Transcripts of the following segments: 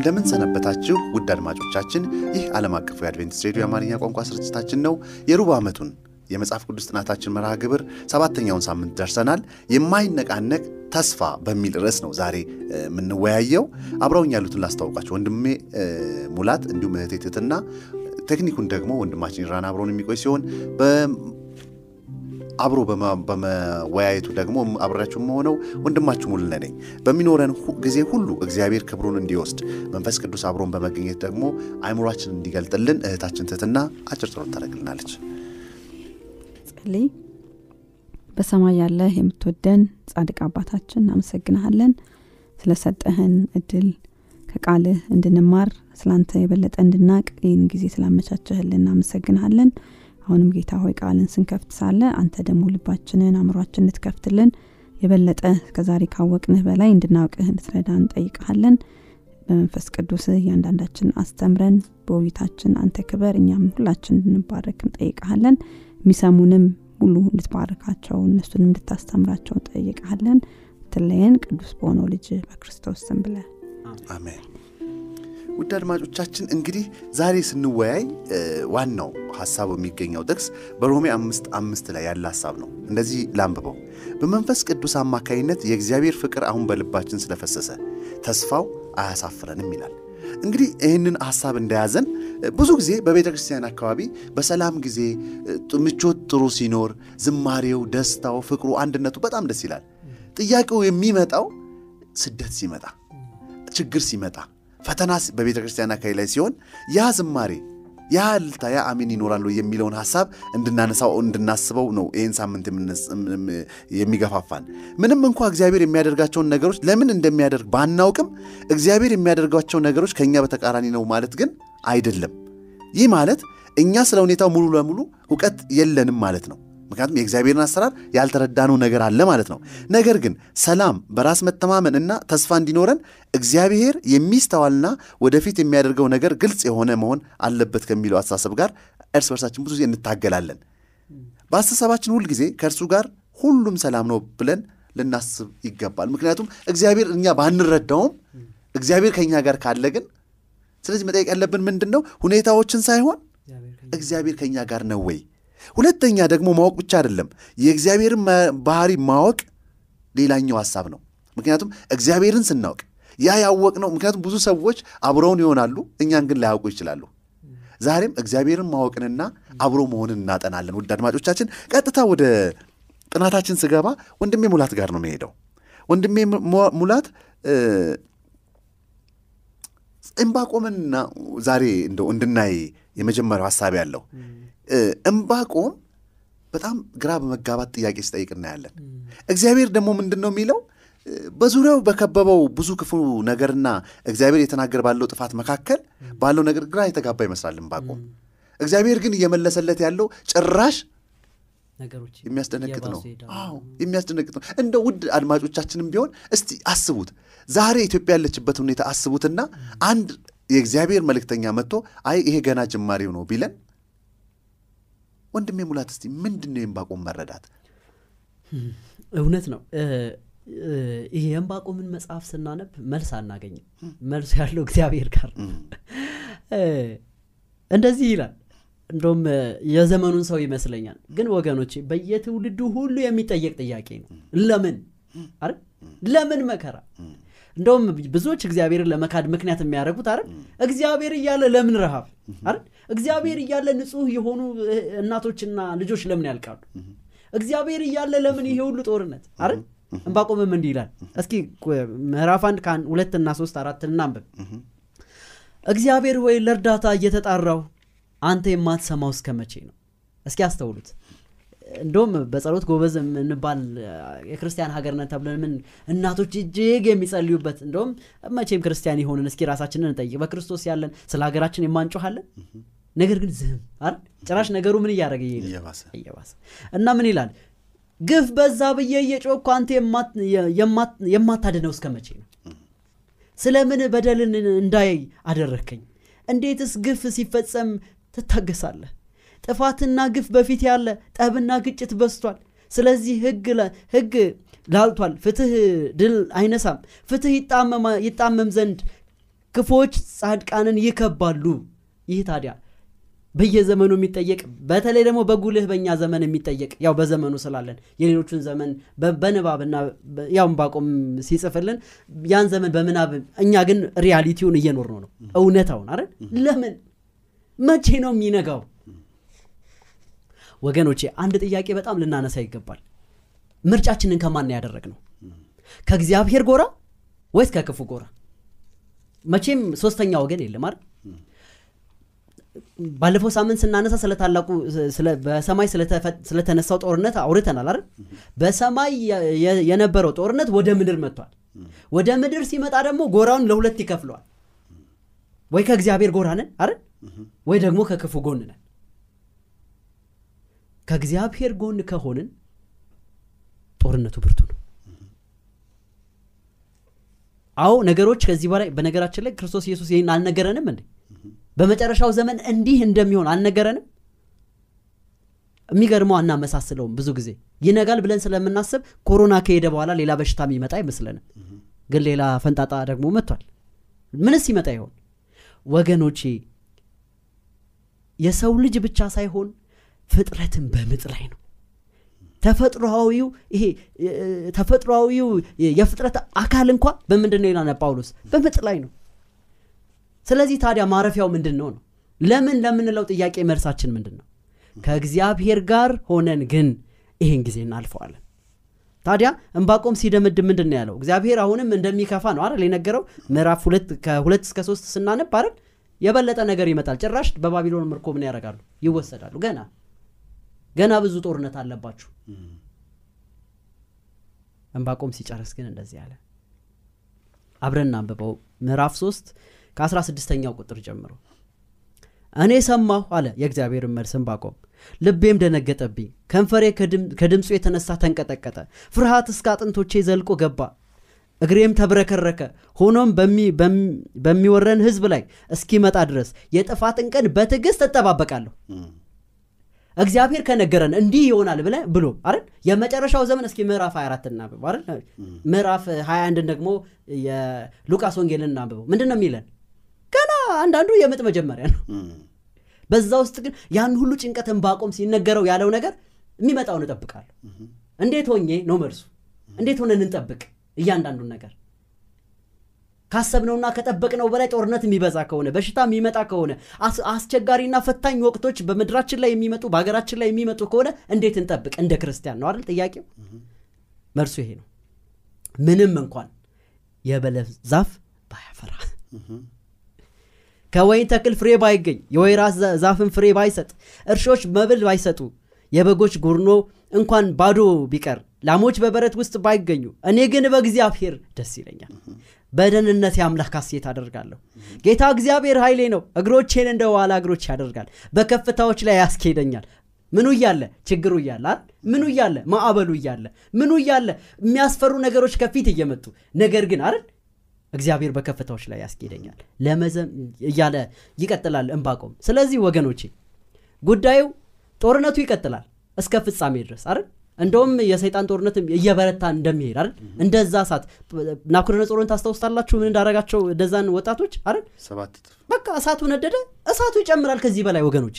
እንደምን ሰነበታችሁ ውድ አድማጮቻችን። ይህ ዓለም አቀፉ የአድቬንቲስት ሬዲዮ የአማርኛ ቋንቋ ስርጭታችን ነው። የሩብ ዓመቱን የመጽሐፍ ቅዱስ ጥናታችን መርሃ ግብር ሰባተኛውን ሳምንት ደርሰናል። የማይነቃነቅ ተስፋ በሚል ርዕስ ነው ዛሬ የምንወያየው። አብረውኝ ያሉትን ላስታውቃቸው፣ ወንድሜ ሙላት እንዲሁም እህቴ ትትና፣ ቴክኒኩን ደግሞ ወንድማችን ኢራን አብረውን የሚቆይ ሲሆን አብሮ በመወያየቱ ደግሞ አብሬያችሁ መሆነው ወንድማችሁ ሙሉነ ነኝ። በሚኖረን ጊዜ ሁሉ እግዚአብሔር ክብሩን እንዲወስድ መንፈስ ቅዱስ አብሮን በመገኘት ደግሞ አይምሯችን እንዲገልጥልን እህታችን ትህትና አጭር ጸሎት ታደርግልናለች። ጸልይ። በሰማይ ያለህ የምትወደን ጻድቅ አባታችን እናመሰግንሃለን ስለሰጠህን እድል ከቃልህ እንድንማር ስላንተ የበለጠ እንድናቅ ይህን ጊዜ ስላመቻቸህልን እናመሰግንሃለን። አሁንም ጌታ ሆይ ቃልን ስንከፍት ሳለ አንተ ደግሞ ልባችንን አእምሯችን እንድትከፍትልን የበለጠ ከዛሬ ካወቅንህ በላይ እንድናውቅህ እንድትረዳ እንጠይቀሃለን። በመንፈስ ቅዱስ እያንዳንዳችን አስተምረን፣ በውይይታችን አንተ ክበር፣ እኛም ሁላችን እንድንባረክ እንጠይቀሃለን። የሚሰሙንም ሁሉ እንድትባርካቸው እነሱንም እንድታስተምራቸው እንጠይቀሃለን። ትለየን ቅዱስ በሆነው ልጅ በክርስቶስ ስም ብለ አሜን። ውድ አድማጮቻችን እንግዲህ ዛሬ ስንወያይ ዋናው ሀሳቡ የሚገኘው ጥቅስ በሮሜ አምስት አምስት ላይ ያለ ሀሳብ ነው። እንደዚህ ላንብበው። በመንፈስ ቅዱስ አማካይነት የእግዚአብሔር ፍቅር አሁን በልባችን ስለፈሰሰ ተስፋው አያሳፍረንም ይላል። እንግዲህ ይህንን ሀሳብ እንደያዘን ብዙ ጊዜ በቤተ ክርስቲያን አካባቢ በሰላም ጊዜ ምቾት ጥሩ ሲኖር ዝማሬው፣ ደስታው፣ ፍቅሩ፣ አንድነቱ በጣም ደስ ይላል። ጥያቄው የሚመጣው ስደት ሲመጣ፣ ችግር ሲመጣ ፈተና በቤተ ክርስቲያን አካባቢ ላይ ሲሆን ያ ዝማሬ ያ እልልታ ያ አሜን ይኖራሉ የሚለውን ሀሳብ እንድናነሳው እንድናስበው ነው ይህን ሳምንት የሚገፋፋን። ምንም እንኳ እግዚአብሔር የሚያደርጋቸውን ነገሮች ለምን እንደሚያደርግ ባናውቅም እግዚአብሔር የሚያደርጋቸው ነገሮች ከእኛ በተቃራኒ ነው ማለት ግን አይደለም። ይህ ማለት እኛ ስለ ሁኔታው ሙሉ ለሙሉ እውቀት የለንም ማለት ነው። ምክንያቱም የእግዚአብሔርን አሰራር ያልተረዳነው ነገር አለ ማለት ነው። ነገር ግን ሰላም፣ በራስ መተማመን እና ተስፋ እንዲኖረን እግዚአብሔር የሚስተዋልና ወደፊት የሚያደርገው ነገር ግልጽ የሆነ መሆን አለበት ከሚለው አስተሳሰብ ጋር እርስ በርሳችን ብዙ ጊዜ እንታገላለን። በአስተሳባችን ሁል ጊዜ ከእርሱ ጋር ሁሉም ሰላም ነው ብለን ልናስብ ይገባል። ምክንያቱም እግዚአብሔር እኛ ባንረዳውም እግዚአብሔር ከእኛ ጋር ካለ ግን ስለዚህ መጠየቅ ያለብን ምንድን ነው? ሁኔታዎችን ሳይሆን እግዚአብሔር ከእኛ ጋር ነው ወይ ሁለተኛ ደግሞ ማወቅ ብቻ አይደለም፣ የእግዚአብሔርን ባህሪ ማወቅ ሌላኛው ሀሳብ ነው። ምክንያቱም እግዚአብሔርን ስናውቅ ያ ያወቅነው ምክንያቱም ብዙ ሰዎች አብረውን ይሆናሉ፣ እኛን ግን ላያውቁ ይችላሉ። ዛሬም እግዚአብሔርን ማወቅንና አብሮ መሆንን እናጠናለን። ውድ አድማጮቻችን፣ ቀጥታ ወደ ጥናታችን ስገባ ወንድሜ ሙላት ጋር ነው የምሄደው። ወንድሜ ሙላት ዕንባቆምንና ዛሬ እንደው እንድናይ የመጀመሪያው ሀሳብ ያለው ዕንባቆም በጣም ግራ በመጋባት ጥያቄ ሲጠይቅ እናያለን። እግዚአብሔር ደግሞ ምንድን ነው የሚለው? በዙሪያው በከበበው ብዙ ክፉ ነገርና እግዚአብሔር የተናገር ባለው ጥፋት መካከል ባለው ነገር ግራ የተጋባ ይመስላል ዕንባቆም። እግዚአብሔር ግን እየመለሰለት ያለው ጭራሽ የሚያስደነግጥ ነው። አዎ የሚያስደነግጥ ነው። እንደ ውድ አድማጮቻችንም ቢሆን እስቲ አስቡት፣ ዛሬ ኢትዮጵያ ያለችበት ሁኔታ አስቡትና አንድ የእግዚአብሔር መልእክተኛ መጥቶ አይ ይሄ ገና ጅማሬው ነው ቢለን ወንድሜ ሙላት እስቲ ምንድን ነው የዕንባቆም መረዳት? እውነት ነው። ይህ የዕንባቆምን መጽሐፍ ስናነብ መልስ አናገኝም። መልሱ ያለው እግዚአብሔር ጋር እንደዚህ ይላል። እንደውም የዘመኑን ሰው ይመስለኛል። ግን ወገኖቼ በየትውልዱ ሁሉ የሚጠየቅ ጥያቄ ነው። ለምን አይደል? ለምን መከራ? እንደውም ብዙዎች እግዚአብሔርን ለመካድ ምክንያት የሚያደርጉት አይደል? እግዚአብሔር እያለ ለምን ረሃብ አይደል? እግዚአብሔር እያለ ንጹህ የሆኑ እናቶችና ልጆች ለምን ያልቃሉ? እግዚአብሔር እያለ ለምን ይሄ ሁሉ ጦርነት አይደል? ዕንባቆምም እንዲህ ይላል። እስኪ ምዕራፍ አንድ ሁለትና ሶስት አራት እናንብብ። እግዚአብሔር ወይ ለእርዳታ እየተጣራው አንተ የማትሰማው እስከ መቼ ነው? እስኪ ያስተውሉት እንደውም በጸሎት ጎበዝ የምንባል የክርስቲያን ሀገር ነን ተብለን ምን እናቶች እጅግ የሚጸልዩበት እንደውም መቼም ክርስቲያን የሆንን እስኪ ራሳችንን እንጠይቅ። በክርስቶስ ያለን ስለ ሀገራችን የማንጮኋለን ነገር ግን ዝም አይደል? ጭራሽ ነገሩ ምን እያደረገ እየባሰ። እና ምን ይላል? ግፍ በዛ ብዬ እየጮኩ አንተ የማታድነው እስከ መቼ ነው? ስለምን በደልን እንዳይ አደረግከኝ እንዴትስ ግፍ ሲፈጸም ትታገሳለህ ጥፋትና ግፍ በፊት ያለ ጠብና ግጭት በስቷል ስለዚህ ህግ ህግ ላልቷል። ፍትህ ድል አይነሳም። ፍትህ ይጣመም ዘንድ ክፎች ጻድቃንን ይከባሉ። ይህ ታዲያ በየዘመኑ የሚጠየቅ በተለይ ደግሞ በጉልህ በእኛ ዘመን የሚጠየቅ ያው በዘመኑ ስላለን የሌሎቹን ዘመን በንባብና በ- ያው ባቆም ሲጽፍልን ያን ዘመን በምናብ እኛ ግን ሪያሊቲውን እየኖር ነው ነው። እውነታውን አይደል? ለምን? መቼ ነው የሚነጋው ወገኖቼ አንድ ጥያቄ በጣም ልናነሳ ይገባል። ምርጫችንን ከማን ያደረግ ነው ከእግዚአብሔር ጎራ ወይስ ከክፉ ጎራ? መቼም ሶስተኛ ወገን የለም አይደል? ባለፈው ሳምንት ስናነሳ ስለ ታላቁ ስለ- በሰማይ ስለተነሳው ጦርነት አውርተናል አይደል? በሰማይ የነበረው ጦርነት ወደ ምድር መጥቷል። ወደ ምድር ሲመጣ ደግሞ ጎራውን ለሁለት ይከፍለዋል። ወይ ከእግዚአብሔር ጎራ ነን አይደል? ወይ ደግሞ ከክፉ ጎን ነን ከእግዚአብሔር ጎን ከሆንን ጦርነቱ ብርቱ ነው። አዎ ነገሮች ከዚህ በላይ በነገራችን ላይ ክርስቶስ ኢየሱስ ይህን አልነገረንም እንዴ? በመጨረሻው ዘመን እንዲህ እንደሚሆን አልነገረንም? የሚገርመው አናመሳስለውም ብዙ ጊዜ። ይነጋል ብለን ስለምናስብ ኮሮና ከሄደ በኋላ ሌላ በሽታ የሚመጣ አይመስለንም። ግን ሌላ ፈንጣጣ ደግሞ መጥቷል። ምንስ ይመጣ ይሆን? ወገኖቼ የሰው ልጅ ብቻ ሳይሆን ፍጥረትን በምጥ ላይ ነው። ተፈጥሮዊው ይሄ ተፈጥሮዊው የፍጥረት አካል እንኳ በምንድን ነው ይላል ጳውሎስ? በምጥ ላይ ነው። ስለዚህ ታዲያ ማረፊያው ምንድን ነው? ነው ለምን ለምንለው ጥያቄ መልሳችን ምንድን ነው ከእግዚአብሔር ጋር ሆነን ግን ይህን ጊዜ እናልፈዋለን። ታዲያ እንባቆም ሲደመድም ምንድን ነው ያለው? እግዚአብሔር አሁንም እንደሚከፋ ነው አይደል የነገረው? ምዕራፍ ሁለት ከሁለት እስከ ሶስት ስናነብ አይደል? የበለጠ ነገር ይመጣል። ጭራሽ በባቢሎን ምርኮ ምን ያደርጋሉ? ይወሰዳሉ ገና ገና ብዙ ጦርነት አለባችሁ። እንባቆም ሲጨርስ ግን እንደዚህ አለ። አብረን አንብበው ምዕራፍ 3 ከ16ኛው ቁጥር ጀምሮ እኔ ሰማሁ አለ የእግዚአብሔር መልስ እንባቆም ልቤም ደነገጠብኝ። ከንፈሬ ከድም- ከድምፁ የተነሳ ተንቀጠቀጠ። ፍርሃት እስከ አጥንቶቼ ዘልቆ ገባ። እግሬም ተብረከረከ። ሆኖም በሚ- በሚ- በሚወረን ህዝብ ላይ እስኪመጣ ድረስ የጥፋትን ቀን በትዕግስት እጠባበቃለሁ እግዚአብሔር ከነገረን እንዲህ ይሆናል ብለ ብሎ አይደል? የመጨረሻው ዘመን እስኪ ምዕራፍ 24 እናንብበው አይደል? ምዕራፍ 21 ደግሞ የሉቃስ ወንጌልን እናንብበው። ምንድን ነው የሚለን? ገና አንዳንዱ የምጥ መጀመሪያ ነው። በዛ ውስጥ ግን ያን ሁሉ ጭንቀት እንባቆም ሲነገረው ያለው ነገር የሚመጣውን እጠብቃለሁ። እንዴት ሆኜ ነው መልሱ? እንዴት ሆነን እንጠብቅ እያንዳንዱን ነገር ካሰብነውና ከጠበቅነው በላይ ጦርነት የሚበዛ ከሆነ በሽታ የሚመጣ ከሆነ አስ- አስቸጋሪና ፈታኝ ወቅቶች በምድራችን ላይ የሚመጡ በሀገራችን ላይ የሚመጡ ከሆነ እንዴት እንጠብቅ? እንደ ክርስቲያን ነው አይደል ጥያቄው? መልሱ ይሄ ነው። ምንም እንኳን የበለስ ዛፍ ባያፈራ። ከወይን ተክል ፍሬ ባይገኝ የወይራ ዛፍን ፍሬ ባይሰጥ እርሾች መብል ባይሰጡ የበጎች ጉርኖ እንኳን ባዶ ቢቀር ላሞች በበረት ውስጥ ባይገኙ እኔ ግን በእግዚአብሔር ደስ ይለኛል በደህንነት የአምላክ ሐሴት አደርጋለሁ። ጌታ እግዚአብሔር ኃይሌ ነው። እግሮቼን እንደ ዋላ እግሮች ያደርጋል። በከፍታዎች ላይ ያስኬደኛል። ምኑ እያለ? ችግሩ እያለ? ምኑ እያለ? ማዕበሉ እያለ። ምኑ እያለ? የሚያስፈሩ ነገሮች ከፊት እየመጡ። ነገር ግን አይደል? እግዚአብሔር በከፍታዎች ላይ ያስኬደኛል። ለመዘም እያለ ይቀጥላል እንባቆም ስለዚህ ወገኖቼ ጉዳዩ ጦርነቱ ይቀጥላል እስከ ፍጻሜ ድረስ አይደል እንደውም የሰይጣን ጦርነት እየበረታ እንደሚሄድ አይደል? እንደዛ እሳት ናቡከደነፆርን ታስታውስታላችሁ? ምን እንዳረጋቸው እነዛን ወጣቶች አይደል? በቃ እሳቱ ነደደ። እሳቱ ይጨምራል ከዚህ በላይ ወገኖች።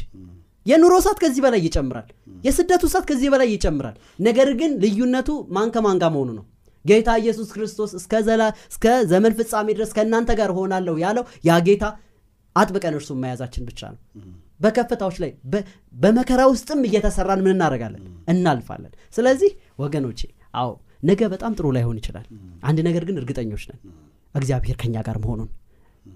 የኑሮ እሳት ከዚህ በላይ ይጨምራል። የስደቱ እሳት ከዚህ በላይ ይጨምራል። ነገር ግን ልዩነቱ ማን ከማን ጋር መሆኑ ነው? ጌታ ኢየሱስ ክርስቶስ እስከ ዘመን ፍጻሜ ድረስ ከእናንተ ጋር ሆናለሁ ያለው ያ ጌታ አጥብቀን እርሱን መያዛችን ብቻ ነው። በከፍታዎች ላይ በመከራ ውስጥም እየተሰራን ምን እናደርጋለን? እናልፋለን። ስለዚህ ወገኖቼ አዎ ነገ በጣም ጥሩ ላይሆን ይችላል። አንድ ነገር ግን እርግጠኞች ነን። እግዚአብሔር ከኛ ጋር መሆኑን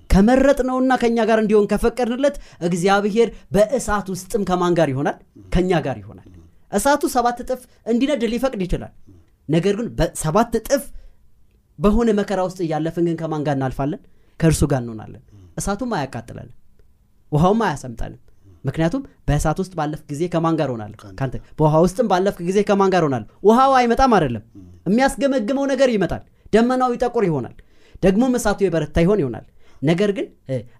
ከመረጥነውና ከእኛ ጋር እንዲሆን ከፈቀድንለት እግዚአብሔር በእሳት ውስጥም ከማን ጋር ይሆናል? ከእኛ ጋር ይሆናል። እሳቱ ሰባት እጥፍ እንዲነድ ሊፈቅድ ይችላል። ነገር ግን በሰባት እጥፍ በሆነ መከራ ውስጥ እያለፍን ግን ከማን ጋር እናልፋለን? ከእርሱ ጋር እንሆናለን እሳቱም አያቃጥለንም ውሃውም አያሰምጠንም። ምክንያቱም በእሳት ውስጥ ባለፍ ጊዜ ከማን ጋር ሆናለሁ? ከአንተ በውሃ ውስጥም ባለፍክ ጊዜ ከማን ጋር ሆናለሁ? ውሃው አይመጣም አይደለም። የሚያስገመግመው ነገር ይመጣል። ደመናው ይጠቁር ይሆናል። ደግሞም እሳቱ የበረታ ይሆን ይሆናል። ነገር ግን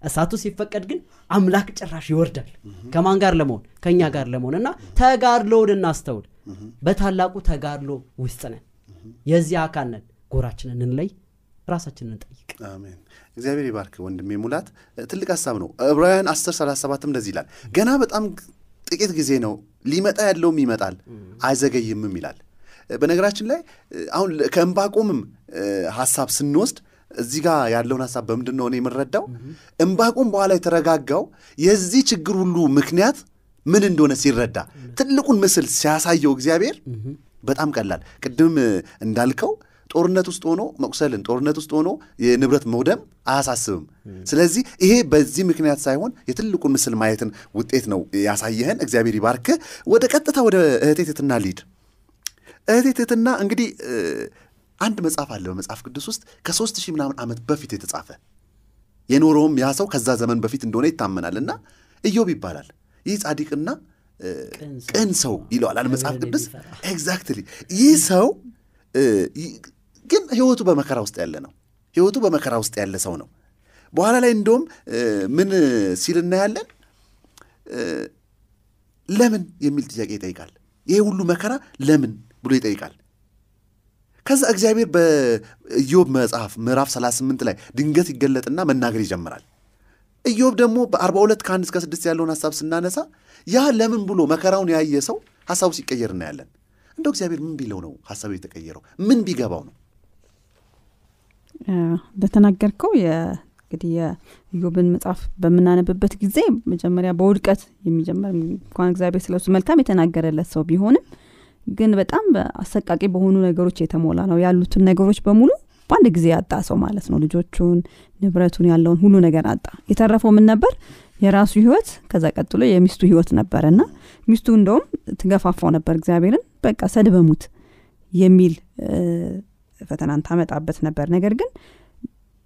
እሳቱ ሲፈቀድ ግን አምላክ ጭራሽ ይወርዳል። ከማን ጋር ለመሆን? ከእኛ ጋር ለመሆን እና ተጋድሎውን እናስተውል በታላቁ ተጋድሎ ውስጥ ነን። የዚህ አካል ነን። ጎራችንን እንለይ ራሳችንን እንጠይቅ። አሜን። እግዚአብሔር ይባርክ ወንድሜ ሙላት። ትልቅ ሀሳብ ነው። ዕብራውያን 10 37 እንደዚህ ይላል። ገና በጣም ጥቂት ጊዜ ነው። ሊመጣ ያለውም ይመጣል። አይዘገይምም ይላል። በነገራችን ላይ አሁን ከእምባቆምም ሀሳብ ስንወስድ እዚህ ጋር ያለውን ሀሳብ በምንድን ነው እኔ የምንረዳው እምባቆም በኋላ የተረጋጋው የዚህ ችግር ሁሉ ምክንያት ምን እንደሆነ ሲረዳ ትልቁን ምስል ሲያሳየው እግዚአብሔር በጣም ቀላል። ቅድም እንዳልከው ጦርነት ውስጥ ሆኖ መቁሰልን ጦርነት ውስጥ ሆኖ የንብረት መውደም አያሳስብም። ስለዚህ ይሄ በዚህ ምክንያት ሳይሆን የትልቁን ምስል ማየትን ውጤት ነው ያሳየህን። እግዚአብሔር ይባርክህ። ወደ ቀጥታ ወደ እህቴ ትትና ልሂድ እህቴ ትትና እንግዲህ አንድ መጽሐፍ አለ በመጽሐፍ ቅዱስ ውስጥ ከሦስት ሺህ ምናምን ዓመት በፊት የተጻፈ። የኖረውም ያ ሰው ከዛ ዘመን በፊት እንደሆነ ይታመናል እና ኢዮብ ይባላል። ይህ ጻድቅና ቅን ሰው ይለዋል። መጽሐፍ ቅዱስ exactly ይህ ሰው ግን ህይወቱ በመከራ ውስጥ ያለ ነው። ህይወቱ በመከራ ውስጥ ያለ ሰው ነው። በኋላ ላይ እንደውም ምን ሲል እናያለን? ለምን የሚል ጥያቄ ይጠይቃል። ይሄ ሁሉ መከራ ለምን ብሎ ይጠይቃል። ከዛ እግዚአብሔር በኢዮብ መጽሐፍ ምዕራፍ 38 ላይ ድንገት ይገለጥና መናገር ይጀምራል። ኢዮብ ደግሞ በ42 ከአንድ እስከ ስድስት ያለውን ሀሳብ ስናነሳ ያ ለምን ብሎ መከራውን ያየ ሰው ሀሳቡ ሲቀየር እናያለን። እንደው እግዚአብሔር ምን ቢለው ነው ሀሳቡ የተቀየረው? ምን ቢገባው ነው እንደተናገርከው እንግዲህ የኢዮብን መጽሐፍ በምናነብበት ጊዜ መጀመሪያ በውድቀት የሚጀመር እንኳን እግዚአብሔር ስለሱ መልካም የተናገረለት ሰው ቢሆንም ግን በጣም አሰቃቂ በሆኑ ነገሮች የተሞላ ነው። ያሉትን ነገሮች በሙሉ በአንድ ጊዜ ያጣ ሰው ማለት ነው። ልጆቹን ንብረቱን ያለውን ሁሉ ነገር አጣ። የተረፈው ምን ነበር? የራሱ ህይወት ከዛ ቀጥሎ የሚስቱ ህይወት ነበር እና ሚስቱ እንደውም ትገፋፋው ነበር። እግዚአብሔርን በቃ ሰድበሙት የሚል ፈተናን ታመጣበት ነበር። ነገር ግን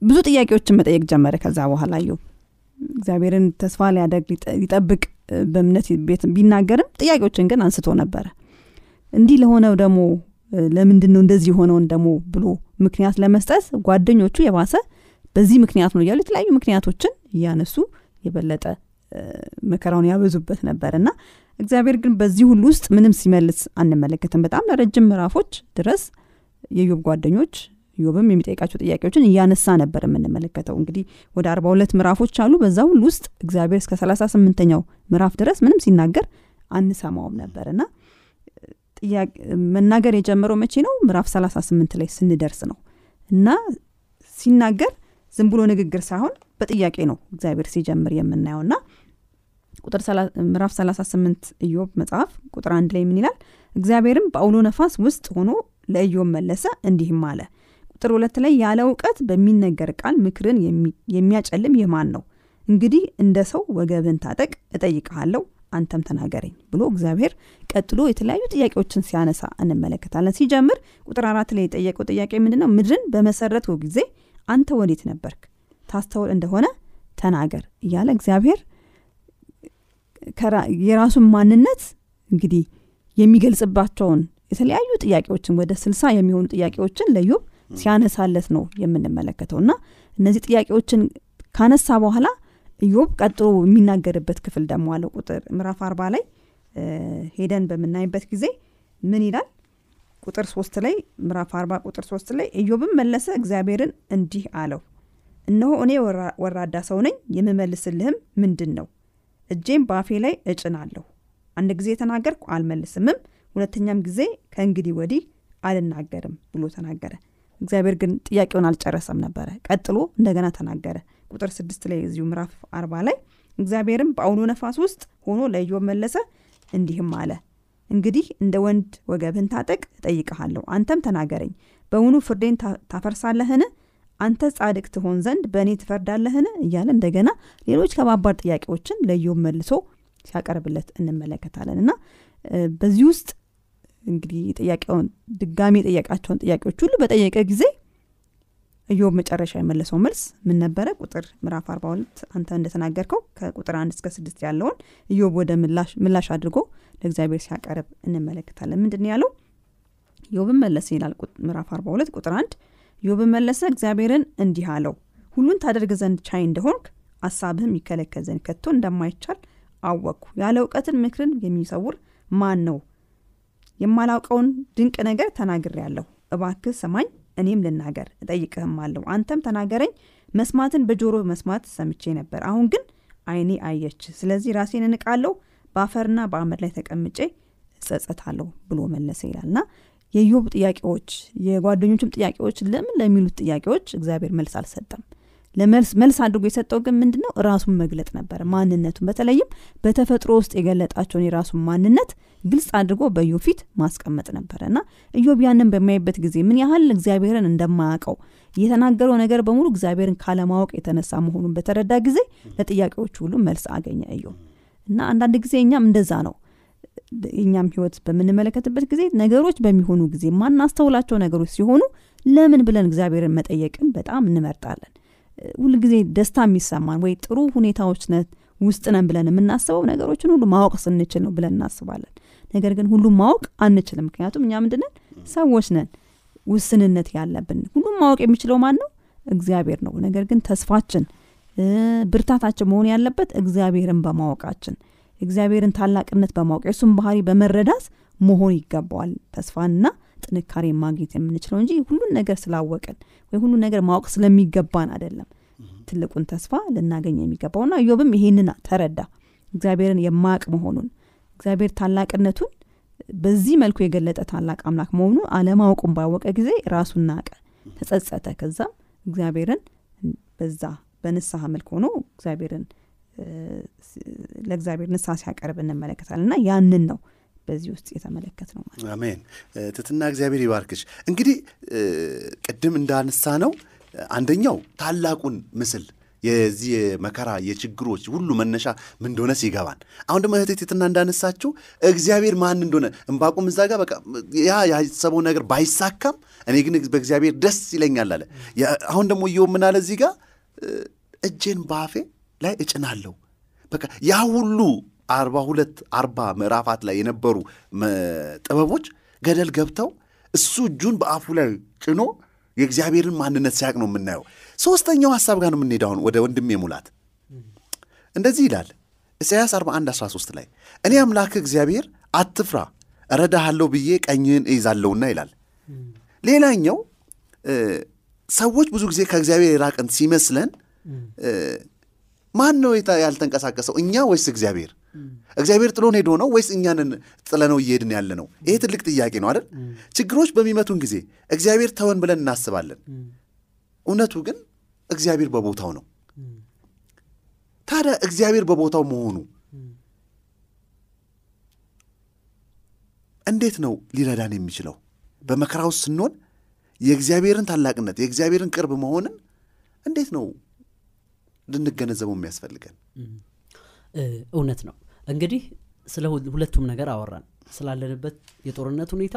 ብዙ ጥያቄዎችን መጠየቅ ጀመረ። ከዛ በኋላ ዩ እግዚአብሔርን ተስፋ ሊያደርግ ሊጠብቅ በእምነት ቤት ቢናገርም ጥያቄዎችን ግን አንስቶ ነበረ። እንዲህ ለሆነው ደግሞ ለምንድን ነው እንደዚህ የሆነውን ደግሞ ብሎ ምክንያት ለመስጠት ጓደኞቹ የባሰ በዚህ ምክንያት ነው እያሉ የተለያዩ ምክንያቶችን እያነሱ የበለጠ መከራውን ያበዙበት ነበር። እና እግዚአብሔር ግን በዚህ ሁሉ ውስጥ ምንም ሲመልስ አንመለከትም። በጣም ለረጅም ምዕራፎች ድረስ የዮብ ጓደኞች ዮብም የሚጠይቃቸው ጥያቄዎችን እያነሳ ነበር የምንመለከተው። እንግዲህ ወደ አርባ ሁለት ምዕራፎች አሉ። በዛ ሁሉ ውስጥ እግዚአብሔር እስከ ሰላሳ ስምንተኛው ምዕራፍ ድረስ ምንም ሲናገር አንሰማውም ነበር። እና መናገር የጀመረው መቼ ነው? ምዕራፍ 38 ላይ ስንደርስ ነው። እና ሲናገር ዝም ብሎ ንግግር ሳይሆን በጥያቄ ነው እግዚአብሔር ሲጀምር የምናየው። እና ቁጥር ምዕራፍ 38 ኢዮብ መጽሐፍ ቁጥር አንድ ላይ ምን ይላል? እግዚአብሔርም በአውሎ ነፋስ ውስጥ ሆኖ ለኢዮብ መለሰ እንዲህም አለ። ቁጥር ሁለት ላይ ያለ እውቀት በሚነገር ቃል ምክርን የሚያጨልም የማን ነው? እንግዲህ እንደ ሰው ወገብን ታጠቅ እጠይቀሃለሁ አንተም ተናገረኝ ብሎ እግዚአብሔር ቀጥሎ የተለያዩ ጥያቄዎችን ሲያነሳ እንመለከታለን። ሲጀምር ቁጥር አራት ላይ የጠየቀው ጥያቄ ምንድነው? ምድርን በመሰረተው ጊዜ አንተ ወዴት ነበርክ? ታስተውል እንደሆነ ተናገር እያለ እግዚአብሔር የራሱን ማንነት እንግዲህ የሚገልጽባቸውን የተለያዩ ጥያቄዎችን ወደ ስልሳ የሚሆኑ ጥያቄዎችን ለዮብ ሲያነሳለት ነው የምንመለከተው እና እነዚህ ጥያቄዎችን ካነሳ በኋላ ኢዮብ ቀጥሎ የሚናገርበት ክፍል ደግሞ አለው ቁጥር ምዕራፍ አርባ ላይ ሄደን በምናይበት ጊዜ ምን ይላል? ቁጥር ሶስት ላይ ምዕራፍ አርባ ቁጥር ሶስት ላይ ኢዮብም መለሰ እግዚአብሔርን እንዲህ አለው እነሆ እኔ ወራዳ ሰው ነኝ የምመልስልህም ምንድን ነው? እጄም በአፌ ላይ እጭናለሁ። አንድ ጊዜ ተናገርኩ አልመልስምም ሁለተኛም ጊዜ ከእንግዲህ ወዲህ አልናገርም ብሎ ተናገረ። እግዚአብሔር ግን ጥያቄውን አልጨረሰም ነበረ። ቀጥሎ እንደገና ተናገረ። ቁጥር ስድስት ላይ እዚሁ ምዕራፍ አርባ ላይ እግዚአብሔርም በአውሎ ነፋስ ውስጥ ሆኖ ለኢዮብ መለሰ እንዲህም አለ። እንግዲህ እንደ ወንድ ወገብህን ታጠቅ እጠይቀሃለሁ አንተም ተናገረኝ። በውኑ ፍርዴን ታፈርሳለህን? አንተ ጻድቅ ትሆን ዘንድ በእኔ ትፈርዳለህን? እያለ እንደገና ሌሎች ከባባድ ጥያቄዎችን ለኢዮብ መልሶ ሲያቀርብለት እንመለከታለን። እና በዚህ ውስጥ እንግዲህ ጥያቄውን ድጋሚ የጠየቃቸውን ጥያቄዎች ሁሉ በጠየቀ ጊዜ ኢዮብ መጨረሻ የመለሰው መልስ ምን ነበረ? ቁጥር ምዕራፍ 42 አንተ እንደተናገርከው ከቁጥር አንድ እስከ ስድስት ያለውን ኢዮብ ወደ ምላሽ አድርጎ ለእግዚአብሔር ሲያቀርብ እንመለከታለን። ምንድን ያለው? ኢዮብን መለሰ ይላል ምዕራፍ 42 ቁጥር አንድ ኢዮብን መለሰ እግዚአብሔርን እንዲህ አለው ሁሉን ታደርግ ዘንድ ቻይ እንደሆንክ አሳብህም ይከለከል ዘንድ ከቶ እንደማይቻል አወቅኩ። ያለ እውቀትን ምክርን የሚሰውር ማን ነው? የማላውቀውን ድንቅ ነገር ተናግሬአለሁ። እባክህ ሰማኝ፣ እኔም ልናገር እጠይቅህም አለሁ። አንተም ተናገረኝ። መስማትን በጆሮ መስማት ሰምቼ ነበር፣ አሁን ግን ዓይኔ አየች። ስለዚህ ራሴን እንቃለሁ፣ በአፈርና በአመድ ላይ ተቀምጬ እጸጸታለሁ ብሎ መለሰ ይላልና የኢዮብ ጥያቄዎች የጓደኞቹም ጥያቄዎች ለምን ለሚሉት ጥያቄዎች እግዚአብሔር መልስ አልሰጠም። ለመልስ መልስ አድርጎ የሰጠው ግን ምንድን? ራሱን መግለጥ ነበረ። ማንነቱን በተለይም በተፈጥሮ ውስጥ የገለጣቸውን የራሱን ማንነት ግልጽ አድርጎ በኢዮብ ፊት ማስቀመጥ ነበረ እና ኢዮብ ያንን በሚያይበት ጊዜ ምን ያህል እግዚአብሔርን እንደማያውቀው የተናገረው ነገር በሙሉ እግዚአብሔርን ካለማወቅ የተነሳ መሆኑን በተረዳ ጊዜ ለጥያቄዎቹ ሁሉ መልስ አገኘ ኢዮብ እና አንዳንድ ጊዜ እኛም እንደዛ ነው የእኛም ህይወት በምንመለከትበት ጊዜ ነገሮች በሚሆኑ ጊዜ ማናስተውላቸው ነገሮች ሲሆኑ ለምን ብለን እግዚአብሔርን መጠየቅን በጣም እንመርጣለን። ሁል ጊዜ ደስታ የሚሰማን ወይ ጥሩ ሁኔታዎች ውስጥ ነን ብለን የምናስበው ነገሮችን ሁሉ ማወቅ ስንችል ነው ብለን እናስባለን። ነገር ግን ሁሉም ማወቅ አንችልም። ምክንያቱም እኛ ምንድነን? ሰዎች ነን፣ ውስንነት ያለብን። ሁሉም ማወቅ የሚችለው ማን ነው? እግዚአብሔር ነው። ነገር ግን ተስፋችን ብርታታችን መሆን ያለበት እግዚአብሔርን በማወቃችን እግዚአብሔርን ታላቅነት በማወቅ የእሱን ባህሪ በመረዳት መሆን ይገባዋል። ተስፋንና ጥንካሬ ማግኘት የምንችለው እንጂ ሁሉን ነገር ስላወቅን ወይ ሁሉን ነገር ማወቅ ስለሚገባን አይደለም ትልቁን ተስፋ ልናገኝ የሚገባውና ኢዮብም ይሄንን ተረዳ። እግዚአብሔርን የማያውቅ መሆኑን እግዚአብሔር ታላቅነቱን በዚህ መልኩ የገለጠ ታላቅ አምላክ መሆኑ አለማወቁን ባወቀ ጊዜ ራሱን ናቀ፣ ተጸጸተ። ከዛም እግዚአብሔርን በዛ በንስሐ መልክ ሆኖ እግዚአብሔርን ለእግዚአብሔር ንስሐ ሲያቀርብ እንመለከታል እና ያንን ነው በዚህ ውስጥ የተመለከት ነው ማለት አሜን። ትትና እግዚአብሔር ይባርክሽ። እንግዲህ ቅድም እንዳነሳ ነው አንደኛው ታላቁን ምስል የዚህ የመከራ የችግሮች ሁሉ መነሻ ምን እንደሆነ ሲገባን፣ አሁን ደግሞ እህቴ ትትና እንዳነሳችው እግዚአብሔር ማን እንደሆነ እምባቁም እዛ ጋር በቃ ያ ያሰበው ነገር ባይሳካም እኔ ግን በእግዚአብሔር ደስ ይለኛል አለ። አሁን ደግሞ ኢዮብ ምን አለ እዚህ ጋር እጄን በአፌ ላይ እጭናለሁ። በቃ ያ ሁሉ አርባ ሁለት አርባ ምዕራፋት ላይ የነበሩ ጥበቦች ገደል ገብተው እሱ እጁን በአፉ ላይ ጭኖ የእግዚአብሔርን ማንነት ሲያቅ ነው የምናየው። ሶስተኛው ሀሳብ ጋር ነው የምንሄድ። አሁን ወደ ወንድሜ ሙላት እንደዚህ ይላል ኢሳያስ 41 13 ላይ እኔ አምላክ እግዚአብሔር አትፍራ እረዳሃለሁ ብዬ ቀኝህን እይዛለሁና ይላል። ሌላኛው ሰዎች ብዙ ጊዜ ከእግዚአብሔር የራቀን ሲመስለን ማን ነው ያልተንቀሳቀሰው? እኛ ወይስ እግዚአብሔር? እግዚአብሔር ጥሎን ሄዶ ነው ወይስ እኛንን ጥለነው እየሄድን ያለ ነው? ይሄ ትልቅ ጥያቄ ነው አይደል? ችግሮች በሚመቱን ጊዜ እግዚአብሔር ተወን ብለን እናስባለን። እውነቱ ግን እግዚአብሔር በቦታው ነው። ታዲያ እግዚአብሔር በቦታው መሆኑ እንዴት ነው ሊረዳን የሚችለው? በመከራ ውስጥ ስንሆን የእግዚአብሔርን ታላቅነት የእግዚአብሔርን ቅርብ መሆንን እንዴት ነው ልንገነዘበው የሚያስፈልገን? እውነት ነው። እንግዲህ ስለ ሁለቱም ነገር አወራን፣ ስላለንበት የጦርነት ሁኔታ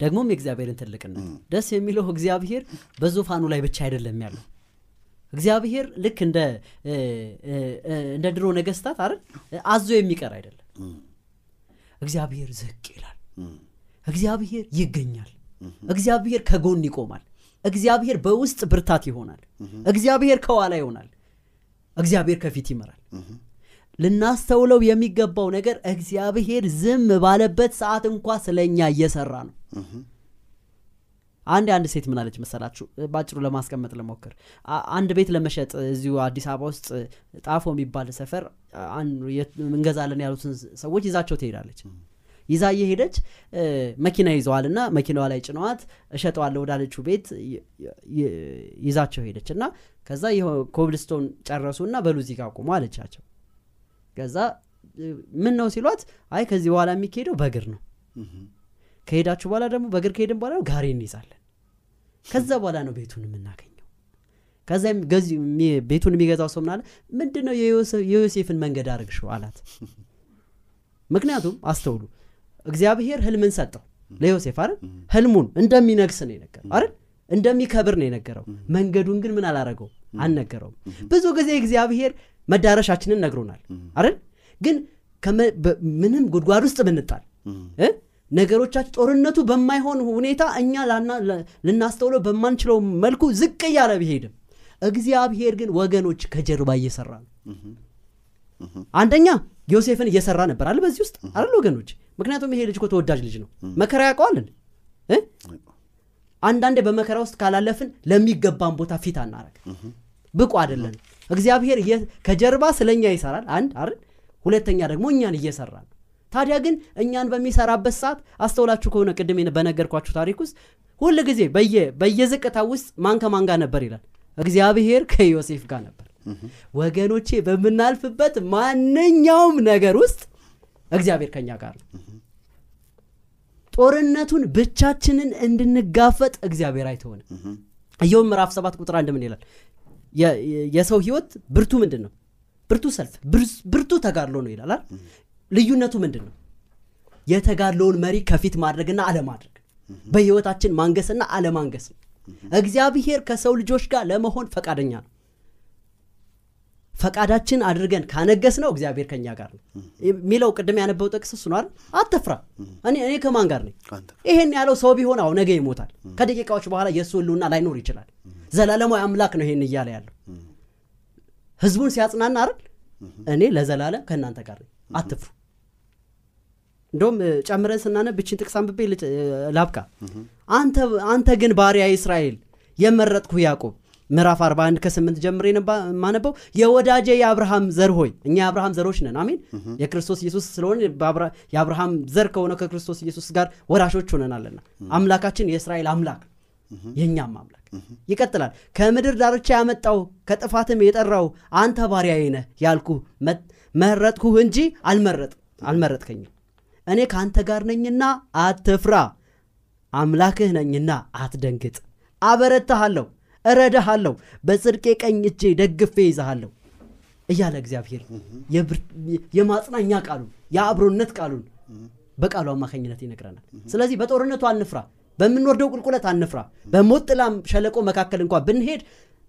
ደግሞም የእግዚአብሔርን ትልቅነት። ደስ የሚለው እግዚአብሔር በዙፋኑ ላይ ብቻ አይደለም ያለው። እግዚአብሔር ልክ እንደ እንደ ድሮ ነገስታት አይደል አዞ የሚቀር አይደለም። እግዚአብሔር ዝቅ ይላል። እግዚአብሔር ይገኛል። እግዚአብሔር ከጎን ይቆማል። እግዚአብሔር በውስጥ ብርታት ይሆናል። እግዚአብሔር ከኋላ ይሆናል። እግዚአብሔር ከፊት ይመራል። ልናስተውለው የሚገባው ነገር እግዚአብሔር ዝም ባለበት ሰዓት እንኳ ስለኛ እየሰራ ነው። አንድ አንድ ሴት ምን አለች መሰላችሁ? በአጭሩ ለማስቀመጥ ለሞክር። አንድ ቤት ለመሸጥ እዚሁ አዲስ አበባ ውስጥ ጣፎ የሚባል ሰፈር እንገዛለን ያሉትን ሰዎች ይዛቸው ትሄዳለች። ይዛ እየሄደች መኪና ይዘዋል እና መኪናዋ ላይ ጭነዋት እሸጠዋለሁ ወዳለችው ቤት ይዛቸው ሄደች እና ከዛ ኮብልስቶን ጨረሱና በሉ እዚህ ጋር ቁሙ አለቻቸው። ከዛ ምን ነው ሲሏት፣ አይ ከዚህ በኋላ የሚካሄደው በእግር ነው። ከሄዳችሁ በኋላ ደግሞ በእግር ከሄድን በኋላ ጋሪ እንይዛለን። ከዛ በኋላ ነው ቤቱን የምናገኘው። የሚ- ቤቱን የሚገዛው ሰው ምናለ ምንድን ነው የዮሴ- የዮሴፍን መንገድ አርግሽው አላት። ምክንያቱም አስተውሉ እግዚአብሔር ህልምን ሰጠው ለዮሴፍ አይደል? ህልሙን እንደሚነግስ ነው የነገረው አይደል? እንደሚከብር ነው የነገረው። መንገዱን ግን ምን አላረገው አልነገረውም። ብዙ ጊዜ እግዚአብሔር መዳረሻችንን ነግሮናል። አይደል? ግን ምንም ጉድጓድ ውስጥ ብንጣል? ነገሮቻችን ጦርነቱ በማይሆን ሁኔታ እኛ ልናስተውለው በማንችለው መልኩ ዝቅ እያለ ቢሄድም እግዚአብሔር ግን ወገኖች ከጀርባ እየሰራ ነው። አንደኛ ዮሴፍን እየሰራ ነበር አለ በዚህ ውስጥ አይደል ወገኖች? ምክንያቱም ይሄ ልጅ እኮ ተወዳጅ ልጅ ነው። መከራ ያውቀዋልን? አንዳንዴ በመከራ ውስጥ ካላለፍን ለሚገባን ቦታ ፊት አናረግ ብቁ አይደለን እግዚአብሔር ከጀርባ ስለኛ ይሰራል። አንድ አይደል? ሁለተኛ ደግሞ እኛን እየሰራ ነው። ታዲያ ግን እኛን በሚሰራበት ሰዓት አስተውላችሁ ከሆነ ቅድም በነገርኳችሁ ታሪክ ውስጥ ሁል ጊዜ በየ- በየዝቅታ ውስጥ ማን ከማን ጋር ነበር ይላል? እግዚአብሔር ከዮሴፍ ጋር ነበር። ወገኖቼ በምናልፍበት ማንኛውም ነገር ውስጥ እግዚአብሔር ከኛ ጋር ነው። ጦርነቱን ብቻችንን እንድንጋፈጥ እግዚአብሔር አይተሆንም ኢዮብ ምዕራፍ ሰባት ቁጥር አንድ ምን ይላል የሰው ህይወት ብርቱ ምንድን ነው ብርቱ ሰልፍ ብር- ብርቱ ተጋድሎ ነው ይላል? ልዩነቱ ምንድን ነው የተጋድሎውን መሪ ከፊት ማድረግና አለማድረግ። በህይወታችን ማንገስና አለማንገስ ነው። እግዚአብሔር ከሰው ልጆች ጋር ለመሆን ፈቃደኛ ነው። ፈቃዳችን አድርገን ካነገስ ነው እግዚአብሔር ከኛ ጋር ነው። የሚለው ቅድም ያነበው ጥቅስ እሱ ነው አይደል? አትፍራ። እኔ እኔ ከማን ጋር ነኝ? ይሄን ያለው ሰው ቢሆን አሁ ነገ ይሞታል። ከደቂቃዎች በኋላ የእሱ ህልውና ላይኖር ይችላል ዘላለማዊ አምላክ ነው ይሄን እያለ ያለው። ህዝቡን ሲያጽናና አይደል? እኔ ለዘላለም ከእናንተ ጋር ነኝ። አትፍሩ። እንደውም ጨምረን ስናነብ እችን ጥቅስ አንብቤ ላብቃ። አንተ ግን ባሪያ እስራኤል የመረጥኩ ያዕቆብ። ምዕራፍ 41 ከ8 ጀምሬ የማነበው የወዳጄ የአብርሃም ዘር ሆይ እኛ የአብርሃም ዘሮች ነን። አሜን። የክርስቶስ ኢየሱስ ስለሆን የአብርሃም ዘር ከሆነው ከክርስቶስ ኢየሱስ ጋር ወራሾች ሆነናልና። አምላካችን የእስራኤል አምላክ የእኛም አምላክ። ይቀጥላል። ከምድር ዳርቻ ያመጣው ከጥፋትም የጠራው አንተ ባሪያዬ ነህ ያልኩ መረጥኩህ እንጂ አልመረጥ አልመረጥከኝም። እኔ ከአንተ ጋር ነኝና አትፍራ። አምላክህ ነኝና አትደንግጥ። አበረታሃለሁ እረዳሃለሁ በጽድቄ ቀኝ እጄ ደግፌ ይዛሃለሁ እያለ እግዚአብሔር የማጽናኛ ቃሉን የአብሮነት ቃሉን በቃሉ አማካኝነት ይነግረናል። ስለዚህ በጦርነቱ አንፍራ በምንወርደው ቁልቁለት አንፍራ። በሞት ጥላም ሸለቆ መካከል እንኳ ብንሄድ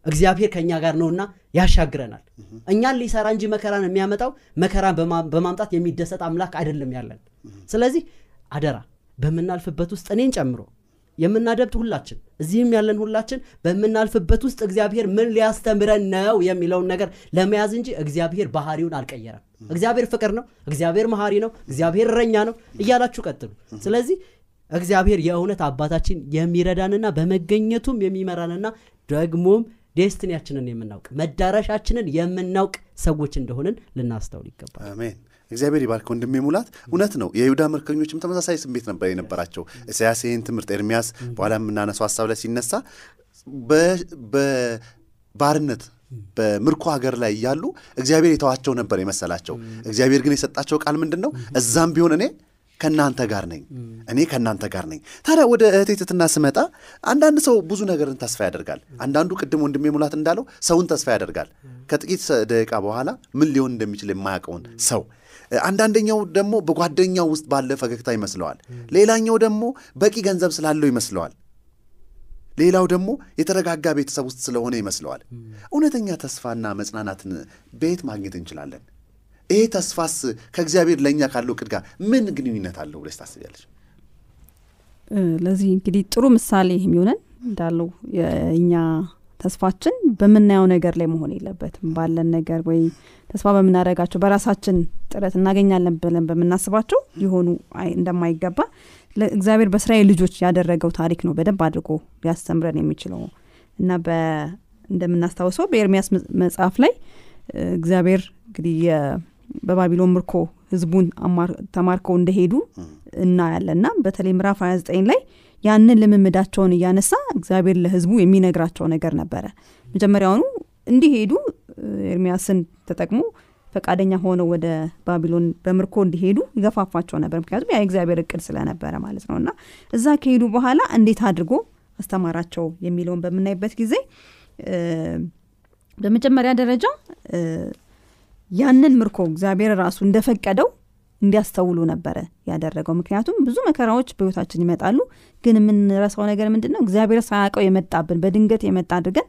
እግዚአብሔር ከእኛ ጋር ነውና ያሻግረናል። እኛን ሊሰራ እንጂ መከራን የሚያመጣው መከራን በማ- በማምጣት የሚደሰት አምላክ አይደለም ያለን። ስለዚህ አደራ በምናልፍበት ውስጥ እኔን ጨምሮ የምናደብጥ ሁላችን እዚህም ያለን ሁላችን በምናልፍበት ውስጥ እግዚአብሔር ምን ሊያስተምረን ነው የሚለውን ነገር ለመያዝ እንጂ እግዚአብሔር ባህሪውን አልቀየረም። እግዚአብሔር ፍቅር ነው እግዚአብሔር መሀሪ ነው እግዚአብሔር እረኛ ነው እያላችሁ ቀጥሉ። ስለዚህ እግዚአብሔር የእውነት አባታችን የሚረዳንና በመገኘቱም የሚመራንና ደግሞም ዴስትኒያችንን የምናውቅ መዳረሻችንን የምናውቅ ሰዎች እንደሆንን ልናስተውል ይገባል። አሜን። እግዚአብሔር ይባርክ ወንድሜ ሙላት። እውነት ነው የይሁዳ ምርኮኞችም ተመሳሳይ ስሜት ነበር የነበራቸው። ኢሳያስ ይህን ትምህርት ኤርሚያስ በኋላ የምናነሳው ሀሳብ ላይ ሲነሳ በባርነት በምርኮ ሀገር ላይ እያሉ እግዚአብሔር የተዋቸው ነበር የመሰላቸው። እግዚአብሔር ግን የሰጣቸው ቃል ምንድን ነው እዛም ቢሆን እኔ ከእናንተ ጋር ነኝ። እኔ ከእናንተ ጋር ነኝ። ታዲያ ወደ እህቴ ስመጣ አንዳንድ ሰው ብዙ ነገርን ተስፋ ያደርጋል። አንዳንዱ ቅድም ወንድሜ ሙላት እንዳለው ሰውን ተስፋ ያደርጋል። ከጥቂት ደቂቃ በኋላ ምን ሊሆን እንደሚችል የማያውቀውን ሰው። አንዳንደኛው ደግሞ በጓደኛው ውስጥ ባለ ፈገግታ ይመስለዋል። ሌላኛው ደግሞ በቂ ገንዘብ ስላለው ይመስለዋል። ሌላው ደግሞ የተረጋጋ ቤተሰብ ውስጥ ስለሆነ ይመስለዋል። እውነተኛ ተስፋና መጽናናትን በየት ማግኘት እንችላለን ይሄ ተስፋስ ከእግዚአብሔር ለእኛ ካለው እቅድ ጋር ምን ግንኙነት አለው ብለሽ ታስቢያለሽ? ለዚህ እንግዲህ ጥሩ ምሳሌ የሚሆነን እንዳለው የእኛ ተስፋችን በምናየው ነገር ላይ መሆን የለበትም። ባለን ነገር ወይ ተስፋ በምናደርጋቸው በራሳችን ጥረት እናገኛለን ብለን በምናስባቸው ሊሆኑ እንደማይገባ እግዚአብሔር በእስራኤል ልጆች ያደረገው ታሪክ ነው በደንብ አድርጎ ሊያስተምረን የሚችለው እና እንደምናስታውሰው በኤርሚያስ መጽሐፍ ላይ እግዚአብሔር እንግዲህ በባቢሎን ምርኮ ህዝቡን ተማርከው እንደሄዱ እናያለን እና በተለይ ምዕራፍ 29 ላይ ያንን ልምምዳቸውን እያነሳ እግዚአብሔር ለህዝቡ የሚነግራቸው ነገር ነበረ። መጀመሪያውኑ እንዲሄዱ ኤርሚያስን ተጠቅሞ ፈቃደኛ ሆነው ወደ ባቢሎን በምርኮ እንዲሄዱ ይገፋፋቸው ነበር። ምክንያቱም ያ የእግዚአብሔር እቅድ ስለነበረ ማለት ነው። እና እዛ ከሄዱ በኋላ እንዴት አድርጎ አስተማራቸው የሚለውን በምናይበት ጊዜ በመጀመሪያ ደረጃ ያንን ምርኮ እግዚአብሔር ራሱ እንደፈቀደው እንዲያስተውሉ ነበረ ያደረገው። ምክንያቱም ብዙ መከራዎች በህይወታችን ይመጣሉ። ግን የምንረሳው ነገር ምንድን ነው? እግዚአብሔር ሳያውቀው የመጣብን በድንገት የመጣ አድርገን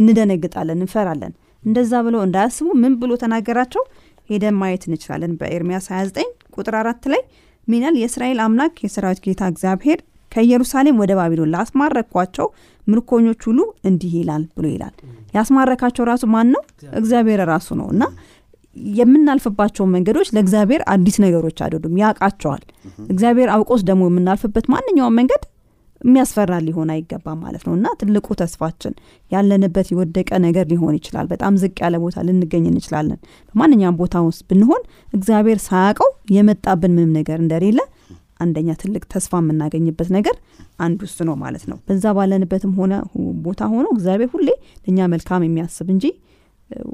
እንደነግጣለን፣ እንፈራለን። እንደዛ ብሎ እንዳያስቡ ምን ብሎ ተናገራቸው? ሄደን ማየት እንችላለን። በኤርሚያስ 29 ቁጥር አራት ላይ ሚናል የእስራኤል አምላክ የሰራዊት ጌታ እግዚአብሔር ከኢየሩሳሌም ወደ ባቢሎን ላስማረኳቸው ምርኮኞች ሁሉ እንዲህ ይላል ብሎ ይላል። ያስማረካቸው ራሱ ማን ነው? እግዚአብሔር ራሱ ነው እና የምናልፍባቸውን መንገዶች ለእግዚአብሔር አዲስ ነገሮች አይደሉም፣ ያውቃቸዋል። እግዚአብሔር አውቆስ ደግሞ የምናልፍበት ማንኛውም መንገድ የሚያስፈራ ሊሆን አይገባም ማለት ነው እና ትልቁ ተስፋችን ያለንበት የወደቀ ነገር ሊሆን ይችላል። በጣም ዝቅ ያለ ቦታ ልንገኝ እንችላለን። በማንኛውም ቦታ ውስጥ ብንሆን እግዚአብሔር ሳያውቀው የመጣብን ምንም ነገር እንደሌለ አንደኛ ትልቅ ተስፋ የምናገኝበት ነገር አንዱ እሱ ነው ማለት ነው። በዛ ባለንበትም ሆነ ቦታ ሆኖ እግዚአብሔር ሁሌ ለእኛ መልካም የሚያስብ እንጂ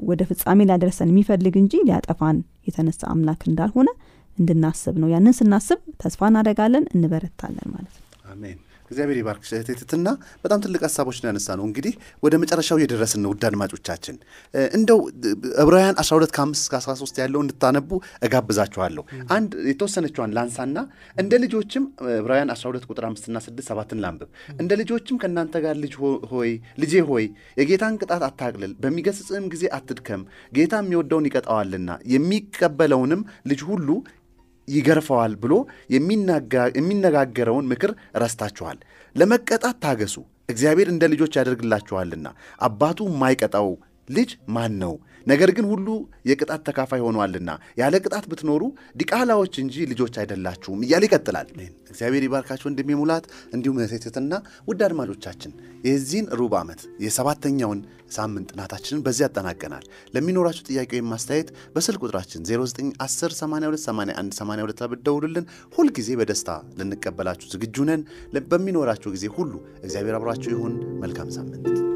ወደ ፍጻሜ ሊያደርሰን የሚፈልግ እንጂ ሊያጠፋን የተነሳ አምላክ እንዳልሆነ እንድናስብ ነው። ያንን ስናስብ ተስፋ እናደርጋለን፣ እንበረታለን ማለት ነው። አሜን። እግዚአብሔር ይባርክ እህቴትትና በጣም ትልቅ ሀሳቦች ያነሳ ነው። እንግዲህ ወደ መጨረሻው እየደረስን ነው። ውድ አድማጮቻችን እንደው ዕብራውያን 12 ከ5 እስከ 13 ያለው እንድታነቡ እጋብዛችኋለሁ። አንድ የተወሰነችዋን ላንሳና እንደ ልጆችም ዕብራውያን 12 ቁጥር 5 እና 6 ሰባትን ላንብብ። እንደ ልጆችም ከእናንተ ጋር ልጅ ሆይ ልጄ ሆይ የጌታን ቅጣት አታቅልል፣ በሚገስጽህም ጊዜ አትድከም። ጌታ የሚወደውን ይቀጣዋልና የሚቀበለውንም ልጅ ሁሉ ይገርፈዋል ብሎ የሚነጋገረውን ምክር ረስታችኋል። ለመቀጣት ታገሱ፣ እግዚአብሔር እንደ ልጆች ያደርግላችኋልና። አባቱ የማይቀጣው ልጅ ማን ነው? ነገር ግን ሁሉ የቅጣት ተካፋይ ሆኗልና ያለ ቅጣት ብትኖሩ ዲቃላዎች እንጂ ልጆች አይደላችሁም እያለ ይቀጥላል። እግዚአብሔር ይባርካችሁ ወንድሜ ሙላት፣ እንዲሁም ሴትትና ውድ አድማጮቻችን የዚህን ሩብ ዓመት የሰባተኛውን ሳምንት ጥናታችንን በዚህ ያጠናቀናል። ለሚኖራችሁ ጥያቄ ወይም ማስተያየት በስልክ ቁጥራችን 0910828182 ብትደውሉልን ሁልጊዜ በደስታ ልንቀበላችሁ ዝግጁ ነን። በሚኖራችሁ ጊዜ ሁሉ እግዚአብሔር አብሯችሁ ይሁን። መልካም ሳምንት